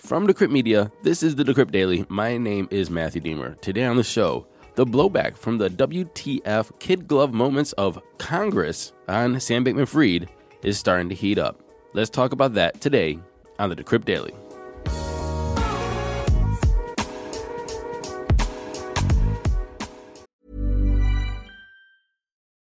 From Decrypt Media, this is the Decrypt Daily. My name is Matthew Deemer. Today on the show, the blowback from the WTF kid glove moments of Congress on Sam Bankman Fried is starting to heat up. Let's talk about that today on the Decrypt Daily.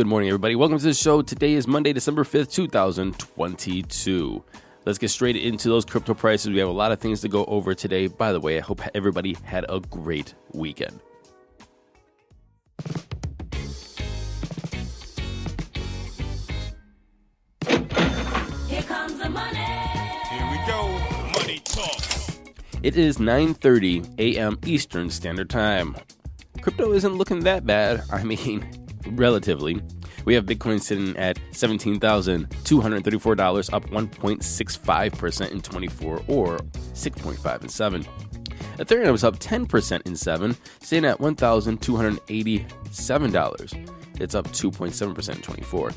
Good morning, everybody. Welcome to the show. Today is Monday, December 5th, 2022. Let's get straight into those crypto prices. We have a lot of things to go over today. By the way, I hope everybody had a great weekend. Here comes the money. Here we go. Money talk. It is 9:30 a.m. Eastern Standard Time. Crypto isn't looking that bad. I mean, relatively. We have Bitcoin sitting at $17,234, up 1.65% in 24 or 6.5 in 7. Ethereum was up 10% in 7, sitting at $1,287. It's up 2.7% in 24.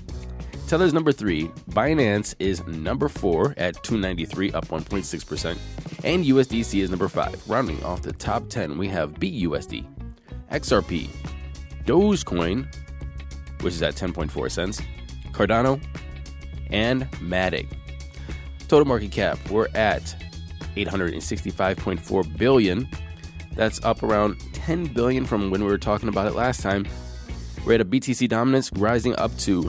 Tether's number 3, Binance is number 4 at 293 up 1.6%, and USDC is number 5. Rounding off the top 10, we have BUSD, XRP, Dogecoin, which is at 10.4 cents, Cardano, and Matic. Total market cap, we're at 865.4 billion. That's up around 10 billion from when we were talking about it last time. We're at a BTC dominance rising up to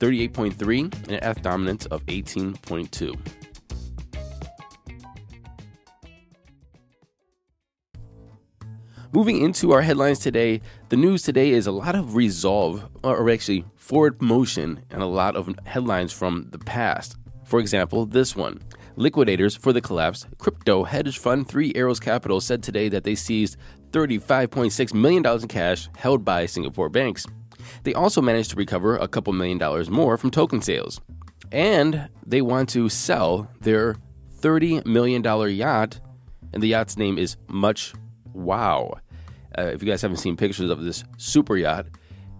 38.3 and an F dominance of 18.2. Moving into our headlines today, the news today is a lot of resolve, or actually forward motion, and a lot of headlines from the past. For example, this one Liquidators for the collapse. crypto hedge fund Three Arrows Capital said today that they seized $35.6 million in cash held by Singapore banks. They also managed to recover a couple million dollars more from token sales. And they want to sell their $30 million yacht, and the yacht's name is Much Wow. Uh, if you guys haven't seen pictures of this super yacht,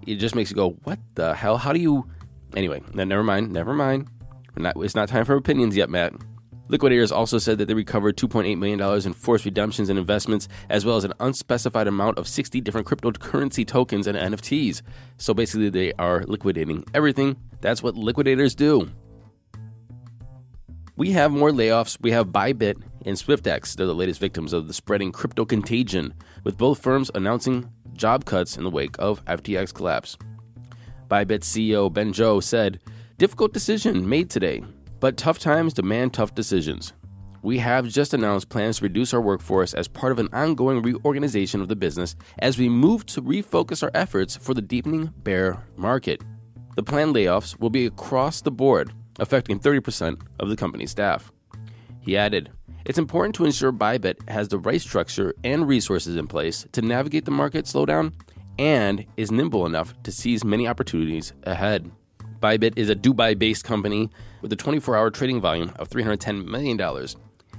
it just makes you go, "What the hell? How do you?" Anyway, never mind. Never mind. Not, it's not time for opinions yet, Matt. Liquidators also said that they recovered $2.8 million in forced redemptions and investments, as well as an unspecified amount of 60 different cryptocurrency tokens and NFTs. So basically, they are liquidating everything. That's what liquidators do. We have more layoffs. We have Bybit and Swyftx. They're the latest victims of the spreading crypto contagion, with both firms announcing job cuts in the wake of FTX collapse. Bybit CEO Ben Zhou said, Difficult decision made today, but tough times demand tough decisions. We have just announced plans to reduce our workforce as part of an ongoing reorganization of the business as we move to refocus our efforts for the deepening bear market. The planned layoffs will be across the board, affecting 30% of the company's staff. He added, It's important to ensure Bybit has the right structure and resources in place to navigate the market slowdown and is nimble enough to seize many opportunities ahead. Bybit is a Dubai based company with a 24 hour trading volume of $310 million.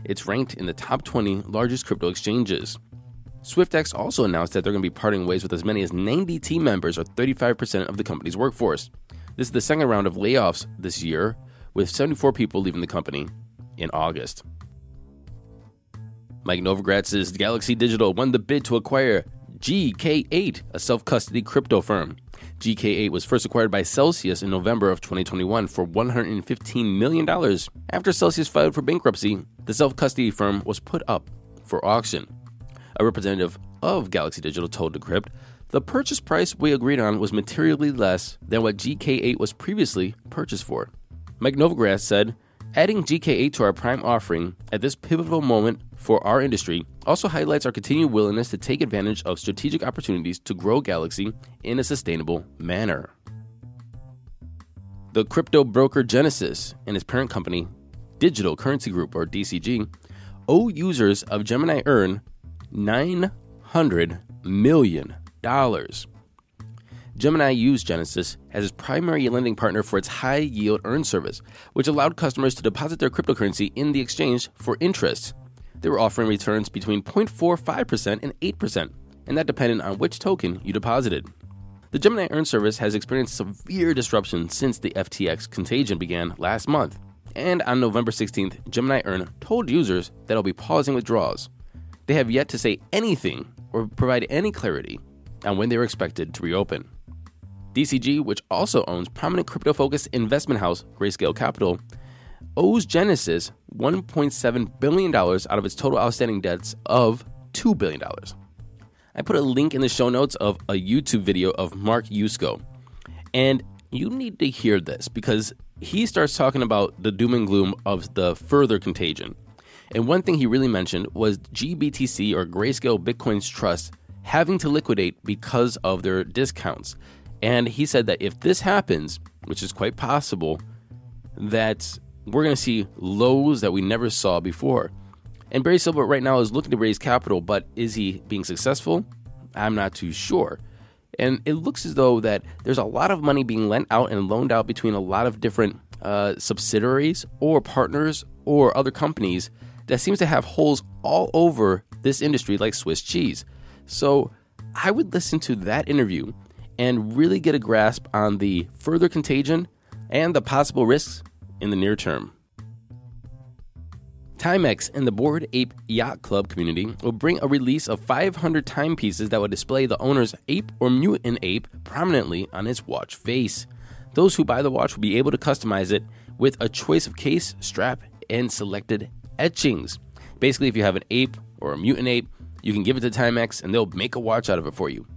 It's ranked in the top 20 largest crypto exchanges. Swyftx also announced that they're going to be parting ways with as many as 90 team members, or 35% of the company's workforce. This is the second round of layoffs this year, with 74 people leaving the company in August. Mike Novogratz's Galaxy Digital won the bid to acquire GK8, a self custody crypto firm. GK8 was first acquired by Celsius in November of 2021 for $115 million. After Celsius filed for bankruptcy, the self custody firm was put up for auction. A representative of Galaxy Digital told Decrypt the purchase price we agreed on was materially less than what GK8 was previously purchased for. Mike Novogratz said, Adding GK8 to our prime offering at this pivotal moment for our industry also highlights our continued willingness to take advantage of strategic opportunities to grow Galaxy in a sustainable manner. The crypto broker Genesis and its parent company, Digital Currency Group, or DCG, owe users of Gemini Earn $900 million. Gemini used Genesis as its primary lending partner for its high yield earn service, which allowed customers to deposit their cryptocurrency in the exchange for interest. They were offering returns between 0.45% and 8%, and that depended on which token you deposited. The Gemini Earn service has experienced severe disruption since the FTX contagion began last month. And on November 16th, Gemini Earn told users that it'll be pausing withdrawals. They have yet to say anything or provide any clarity on when they are expected to reopen. DCG, which also owns prominent crypto focused investment house Grayscale Capital, owes Genesis $1.7 billion out of its total outstanding debts of $2 billion. I put a link in the show notes of a YouTube video of Mark Yusko. And you need to hear this because he starts talking about the doom and gloom of the further contagion. And one thing he really mentioned was GBTC or Grayscale Bitcoin's trust having to liquidate because of their discounts. And he said that if this happens, which is quite possible, that we're going to see lows that we never saw before. And Barry Silbert right now is looking to raise capital, but is he being successful? I'm not too sure. And it looks as though that there's a lot of money being lent out and loaned out between a lot of different uh, subsidiaries or partners or other companies that seems to have holes all over this industry like Swiss cheese. So I would listen to that interview and really get a grasp on the further contagion and the possible risks in the near term. Timex and the Bored Ape Yacht Club community will bring a release of 500 timepieces that will display the owner's ape or mutant ape prominently on its watch face. Those who buy the watch will be able to customize it with a choice of case, strap, and selected etchings. Basically, if you have an ape or a mutant ape, you can give it to Timex and they'll make a watch out of it for you.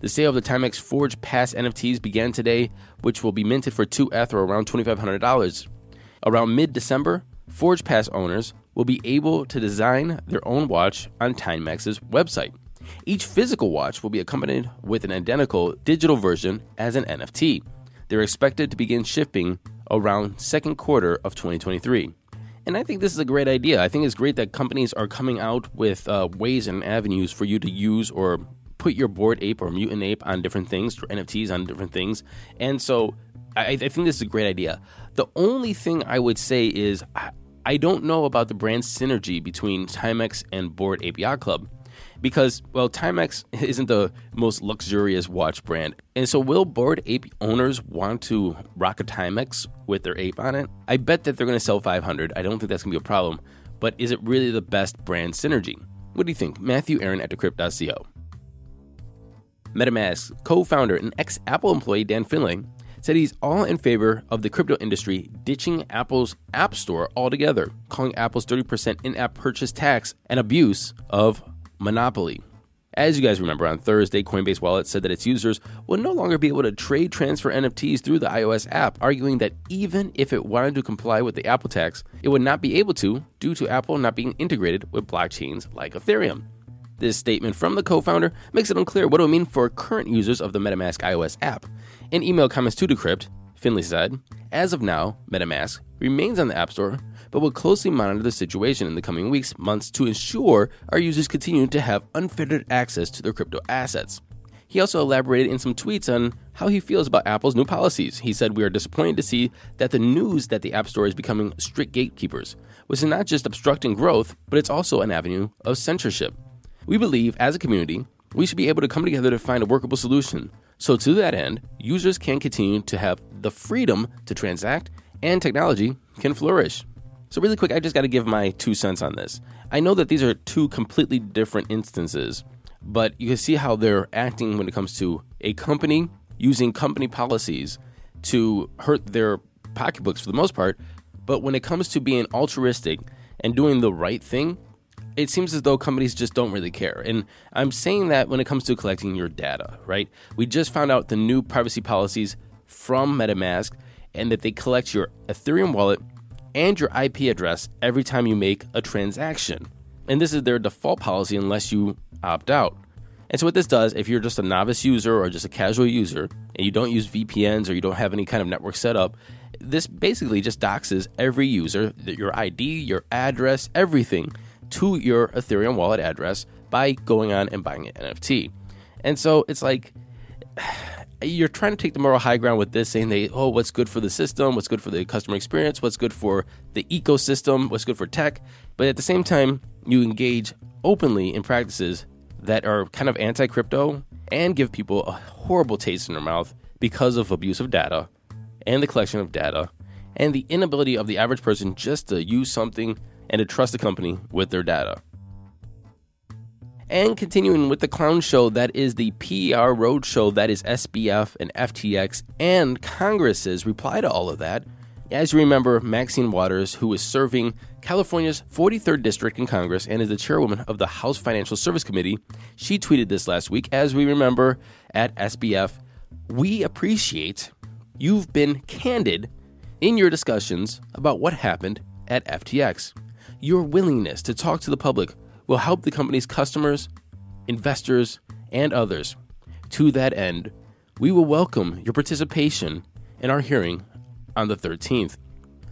The sale of the Timex Forge Pass NFTs began today, which will be minted for 2 ETH or around $2,500. Around mid December, Forge Pass owners will be able to design their own watch on Timex's website. Each physical watch will be accompanied with an identical digital version as an NFT. They're expected to begin shipping around second quarter of 2023. And I think this is a great idea. I think it's great that companies are coming out with uh, ways and avenues for you to use or put your bored ape or mutant ape on different things, or NFTs on different things. And so I, I think this is a great idea. The only thing I would say is I, I don't know about the brand synergy between Timex and Bored Ape Yacht Club because, well, Timex isn't the most luxurious watch brand. And so, will Bored Ape owners want to rock a Timex with their ape on it? I bet that they're going to sell 500. I don't think that's going to be a problem. But is it really the best brand synergy? What do you think? Matthew Aaron at Decrypt.co. MetaMask co founder and ex Apple employee Dan Finlay said he's all in favor of the crypto industry ditching Apple's App Store altogether, calling Apple's 30% in app purchase tax an abuse of monopoly. As you guys remember, on Thursday, Coinbase Wallet said that its users will no longer be able to trade transfer NFTs through the iOS app, arguing that even if it wanted to comply with the Apple tax, it would not be able to due to Apple not being integrated with blockchains like Ethereum. This statement from the co founder makes it unclear what it will mean for current users of the MetaMask iOS app. In email comments to Decrypt, Finlay said, As of now, MetaMask remains on the App Store, but will closely monitor the situation in the coming weeks, months to ensure our users continue to have unfettered access to their crypto assets. He also elaborated in some tweets on how he feels about Apple's new policies. He said, We are disappointed to see that the news that the App Store is becoming strict gatekeepers, which is not just obstructing growth, but it's also an avenue of censorship. We believe, as a community, we should be able to come together to find a workable solution. So, to that end, users can continue to have the freedom to transact and technology can flourish. So, really quick, I just got to give my two cents on this. I know that these are two completely different instances, but you can see how they're acting when it comes to a company using company policies to hurt their pocketbooks for the most part. But when it comes to being altruistic and doing the right thing, it seems as though companies just don't really care. And I'm saying that when it comes to collecting your data, right? We just found out the new privacy policies from MetaMask and that they collect your Ethereum wallet and your IP address every time you make a transaction. And this is their default policy unless you opt out. And so, what this does, if you're just a novice user or just a casual user and you don't use VPNs or you don't have any kind of network setup, This basically just doxes every user, your ID, your address, everything to your Ethereum wallet address by going on and buying an NFT. And so it's like you're trying to take the moral high ground with this, saying they, oh, what's good for the system, what's good for the customer experience, what's good for the ecosystem, what's good for tech. But at the same time, you engage openly in practices that are kind of anti crypto and give people a horrible taste in their mouth because of abuse of data and the collection of data and the inability of the average person just to use something and to trust the company with their data. And continuing with the clown show, that is the PR roadshow, that is SBF and FTX and Congress's reply to all of that. As you remember, Maxine Waters, who is serving California's 43rd District in Congress and is the chairwoman of the House Financial Service Committee, she tweeted this last week. As we remember at SBF, we appreciate you've been candid in your discussions about what happened at FTX. Your willingness to talk to the public will help the company's customers, investors, and others. To that end, we will welcome your participation in our hearing on the 13th.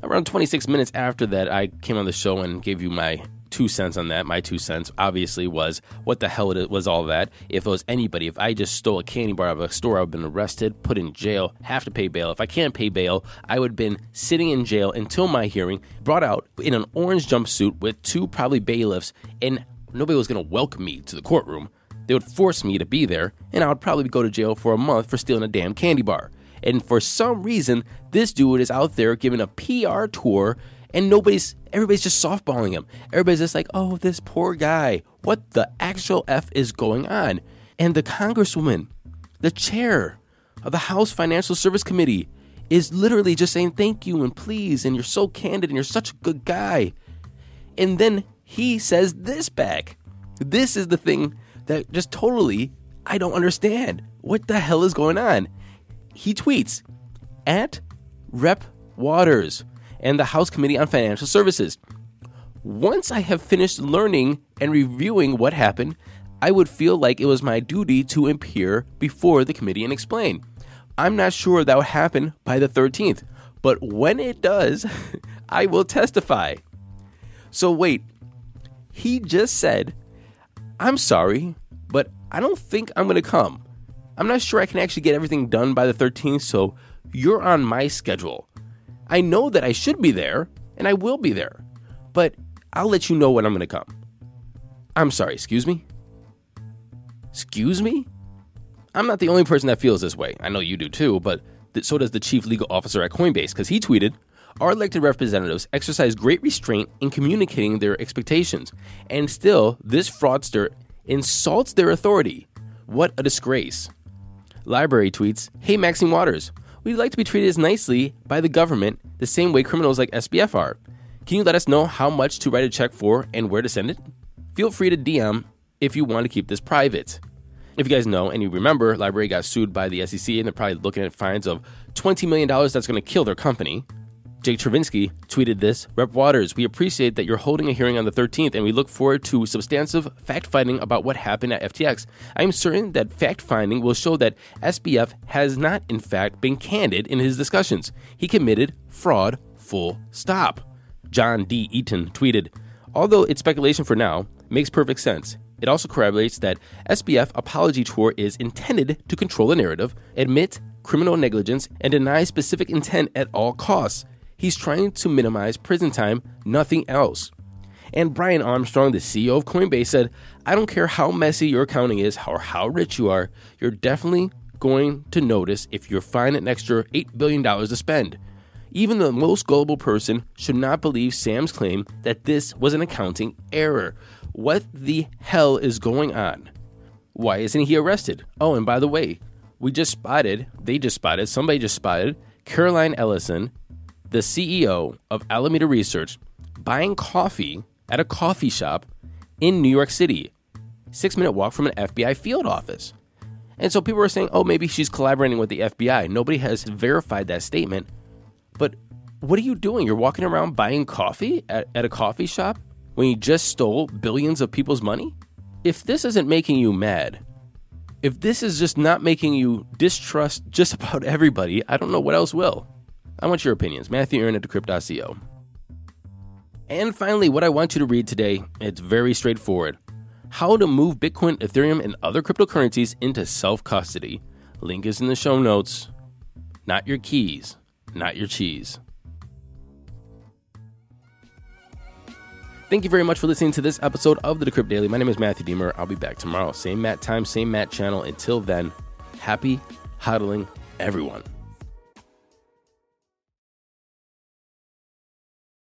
Around 26 minutes after that, I came on the show and gave you my two cents on that. My two cents obviously was what the hell was all that. If it was anybody, if I just stole a candy bar out of a store, I would have been arrested, put in jail, have to pay bail. If I can't pay bail, I would have been sitting in jail until my hearing, brought out in an orange jumpsuit with two probably bailiffs, and nobody was going to welcome me to the courtroom. They would force me to be there, and I would probably go to jail for a month for stealing a damn candy bar. And for some reason, this dude is out there giving a PR tour and nobody's everybody's just softballing him. Everybody's just like, "Oh, this poor guy. What the actual f is going on?" And the congresswoman, the chair of the House Financial Service Committee, is literally just saying thank you and please and you're so candid and you're such a good guy. And then he says this back. This is the thing that just totally I don't understand. What the hell is going on? He tweets at Rep Waters and the House Committee on Financial Services. Once I have finished learning and reviewing what happened, I would feel like it was my duty to appear before the committee and explain. I'm not sure that will happen by the 13th, but when it does, I will testify. So, wait, he just said, I'm sorry, but I don't think I'm going to come. I'm not sure I can actually get everything done by the 13th, so you're on my schedule. I know that I should be there, and I will be there, but I'll let you know when I'm going to come. I'm sorry, excuse me? Excuse me? I'm not the only person that feels this way. I know you do too, but th- so does the chief legal officer at Coinbase, because he tweeted, Our elected representatives exercise great restraint in communicating their expectations, and still, this fraudster insults their authority. What a disgrace. LBRY tweets, Hey Maxine Waters, we'd like to be treated as nicely by the government the same way criminals like SBF are. Can you let us know how much to write a check for and where to send it? Feel free to DM if you want to keep this private. If you guys know and you remember, LBRY got sued by the SEC and they're probably looking at fines of $20 million that's going to kill their company. Jake Chervinsky tweeted this Rep Waters, we appreciate that you're holding a hearing on the 13th and we look forward to substantive fact finding about what happened at FTX. I am certain that fact finding will show that SBF has not, in fact, been candid in his discussions. He committed fraud, full stop. John Deaton tweeted, Although it's speculation for now, makes perfect sense. It also corroborates that SBF apology tour is intended to control the narrative, admit criminal negligence, and deny specific intent at all costs. He's trying to minimize prison time, nothing else. And Brian Armstrong, the CEO of Coinbase, said, I don't care how messy your accounting is or how rich you are, you're definitely going to notice if you're fined an extra $8 billion to spend. Even the most gullible person should not believe Sam's claim that this was an accounting error. What the hell is going on? Why isn't he arrested? Oh, and by the way, we just spotted, they just spotted, somebody just spotted Caroline Ellison, the CEO of Alameda Research, buying coffee at a coffee shop in New York City, six minute walk from an FBI field office. And so people are saying, oh, maybe she's collaborating with the FBI. Nobody has verified that statement. But what are you doing? You're walking around buying coffee at, at a coffee shop when you just stole billions of people's money? If this isn't making you mad, if this is just not making you distrust just about everybody, I don't know what else will. I want your opinions. Matthew Aaron at decrypt.co. And finally, what I want you to read today, it's very straightforward. How to move Bitcoin, Ethereum, and other cryptocurrencies into self custody. Link is in the show notes. Not your keys, not your cheese. Thank you very much for listening to this episode of the Decrypt Daily. My name is Matthew Deemer. I'll be back tomorrow. Same Matt time, same Matt channel. Until then, happy hodling, everyone.